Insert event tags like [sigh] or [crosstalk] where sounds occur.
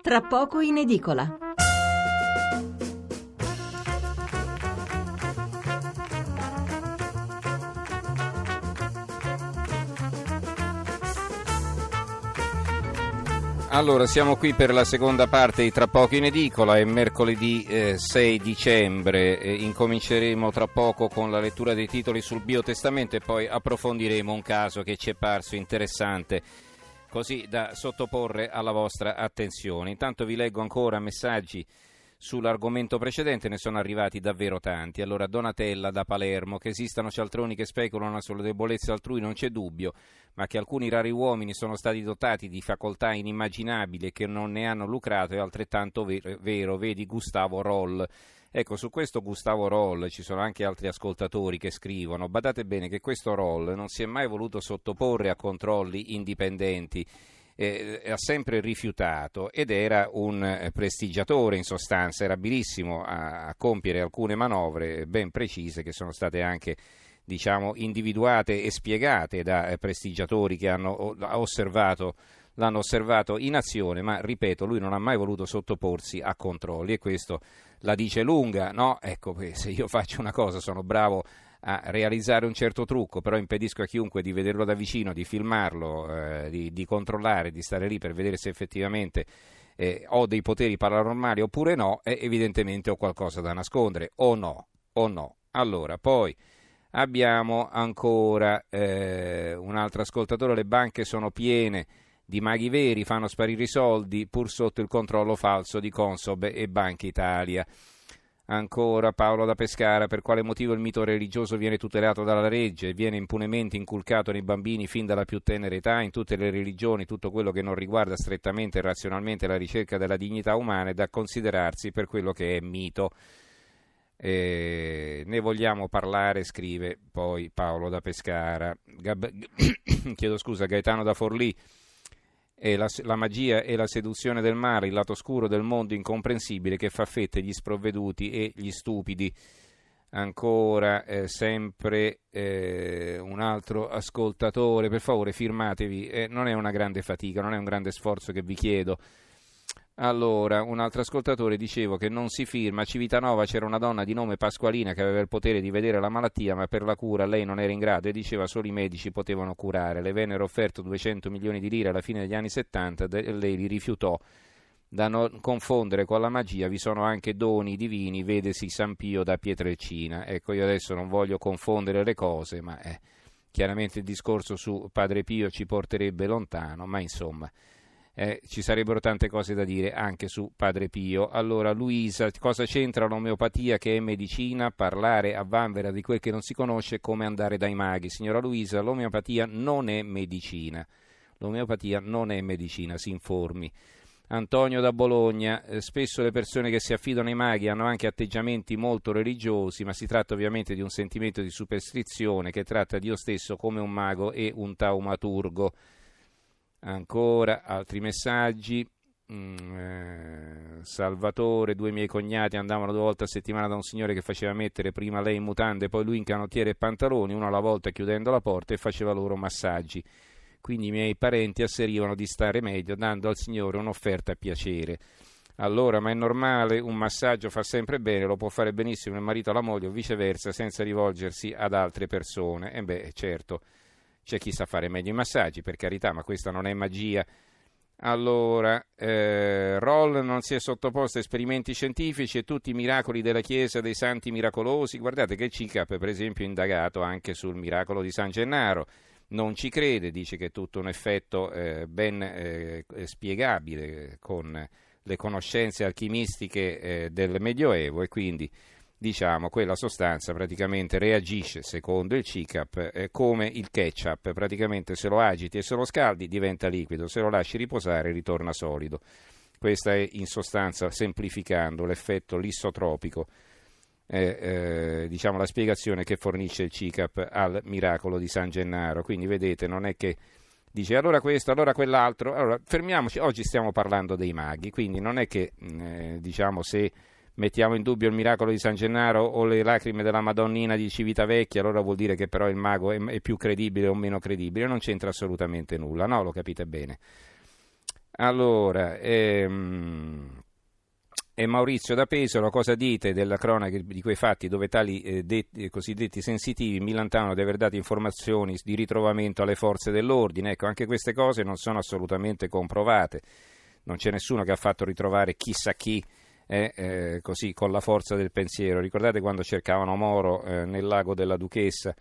Tra poco in edicola. Allora, siamo qui per la seconda parte di Tra poco in edicola, è mercoledì eh, 6 dicembre, eh, incominceremo tra poco con la lettura dei titoli sul biotestamento e poi approfondiremo un caso che ci è parso interessante, così da sottoporre alla vostra attenzione. Intanto vi leggo ancora messaggi sull'argomento precedente ne sono arrivati davvero tanti. Allora, Donatella da Palermo, che esistano cialtroni che speculano sulle debolezze altrui non c'è dubbio, ma che alcuni rari uomini sono stati dotati di facoltà inimmaginabili e che non ne hanno lucrato è altrettanto vero, vedi Gustavo Roll. Ecco, su questo Gustavo Roll ci sono anche altri ascoltatori che scrivono. Badate bene che questo Roll non si è mai voluto sottoporre a controlli indipendenti eh, ha sempre rifiutato ed era un eh, prestigiatore in sostanza, era abilissimo a, a compiere alcune manovre ben precise che sono state anche diciamo, individuate e spiegate da eh, prestigiatori che hanno osservato, l'hanno osservato in azione, ma ripeto, lui non ha mai voluto sottoporsi a controlli e questo la dice lunga, no? Ecco, se io faccio una cosa sono bravo a realizzare un certo trucco, però impedisco a chiunque di vederlo da vicino, di filmarlo, eh, di, di, controllare, di stare lì per vedere se effettivamente eh, ho dei poteri paranormali oppure no, e evidentemente ho qualcosa da nascondere, o no, o no. Allora, poi abbiamo ancora eh, un altro ascoltatore, le banche sono piene di maghi veri, fanno sparire i soldi pur sotto il controllo falso di Consob e Banca Italia. Ancora Paolo da Pescara, per quale motivo il mito religioso viene tutelato dalla legge e viene impunemente inculcato nei bambini fin dalla più tenera età, in tutte le religioni, tutto quello che non riguarda strettamente e razionalmente la ricerca della dignità umana è da considerarsi per quello che è mito. Eh, ne vogliamo parlare, scrive poi Paolo da Pescara. Gab- [coughs] chiedo scusa, Gaetano da Forlì la, la, magia e la seduzione del mare, il lato scuro del mondo incomprensibile che fa fette gli sprovveduti e gli stupidi. Ancora eh, sempre eh, un altro ascoltatore, per favore firmatevi, eh, non è una grande fatica, non è un grande sforzo che vi chiedo allora, un altro ascoltatore dicevo che non si firma. A Civitanova c'era una donna di nome Pasqualina che aveva il potere di vedere la malattia, ma per la cura lei non era in grado e diceva solo i medici potevano curare. Le vennero offerto 200 milioni di lire alla fine degli anni 70 e lei li rifiutò. Da non confondere con la magia vi sono anche doni divini, vedesi San Pio da Pietrelcina. Ecco, io adesso non voglio confondere le cose, ma eh, chiaramente il discorso su Padre Pio ci porterebbe lontano, ma insomma eh, ci sarebbero tante cose da dire anche su Padre Pio. Allora, Luisa, cosa c'entra l'omeopatia che è medicina? Parlare a vanvera di quel che non si conosce come andare dai maghi. Signora Luisa, l'omeopatia non è medicina. L'omeopatia non è medicina, si informi. Antonio da Bologna, eh, spesso le persone che si affidano ai maghi hanno anche atteggiamenti molto religiosi, ma si tratta ovviamente di un sentimento di superstizione che tratta Dio stesso come un mago e un taumaturgo. Ancora altri messaggi. Mm, eh, Salvatore, due miei cognati andavano due volte a settimana da un signore che faceva mettere prima lei in mutande, poi lui in canottiere e pantaloni, uno alla volta chiudendo la porta e faceva loro massaggi. Quindi i miei parenti asserivano di stare meglio dando al signore un'offerta a piacere. Allora, ma è normale, un massaggio fa sempre bene, lo può fare benissimo il marito alla moglie o viceversa senza rivolgersi ad altre persone. E beh, certo c'è chi sa fare meglio i massaggi, per carità, ma questa non è magia. Allora, eh, Roll non si è sottoposto a esperimenti scientifici e tutti i miracoli della Chiesa dei Santi Miracolosi. Guardate che CICAP, per esempio, ha indagato anche sul miracolo di San Gennaro. Non ci crede, dice che è tutto un effetto eh, ben eh, spiegabile con le conoscenze alchimistiche eh, del Medioevo e quindi diciamo, quella sostanza praticamente reagisce, secondo il CICAP, eh, come il ketchup, praticamente se lo agiti e se lo scaldi diventa liquido, se lo lasci riposare ritorna solido. Questa è in sostanza, semplificando, l'effetto lissotropico, eh, eh, diciamo la spiegazione che fornisce il CICAP al miracolo di San Gennaro. Quindi vedete, non è che dice allora questo, allora quell'altro, allora fermiamoci, oggi stiamo parlando dei maghi, quindi non è che mm, eh, diciamo se mettiamo in dubbio il miracolo di San Gennaro o le lacrime della Madonnina di Civitavecchia, allora vuol dire che però il mago è, più credibile o meno credibile, non c'entra assolutamente nulla, no? Lo capite bene. Allora, ehm, e Maurizio da Pesaro, cosa dite della cronaca di quei fatti dove tali eh, detti, cosiddetti sensitivi milantano di aver dato informazioni di ritrovamento alle forze dell'ordine? Ecco, anche queste cose non sono assolutamente comprovate. Non c'è nessuno che ha fatto ritrovare chissà chi eh, così con la forza del pensiero. Ricordate quando cercavano Moro eh, nel lago della Duchessa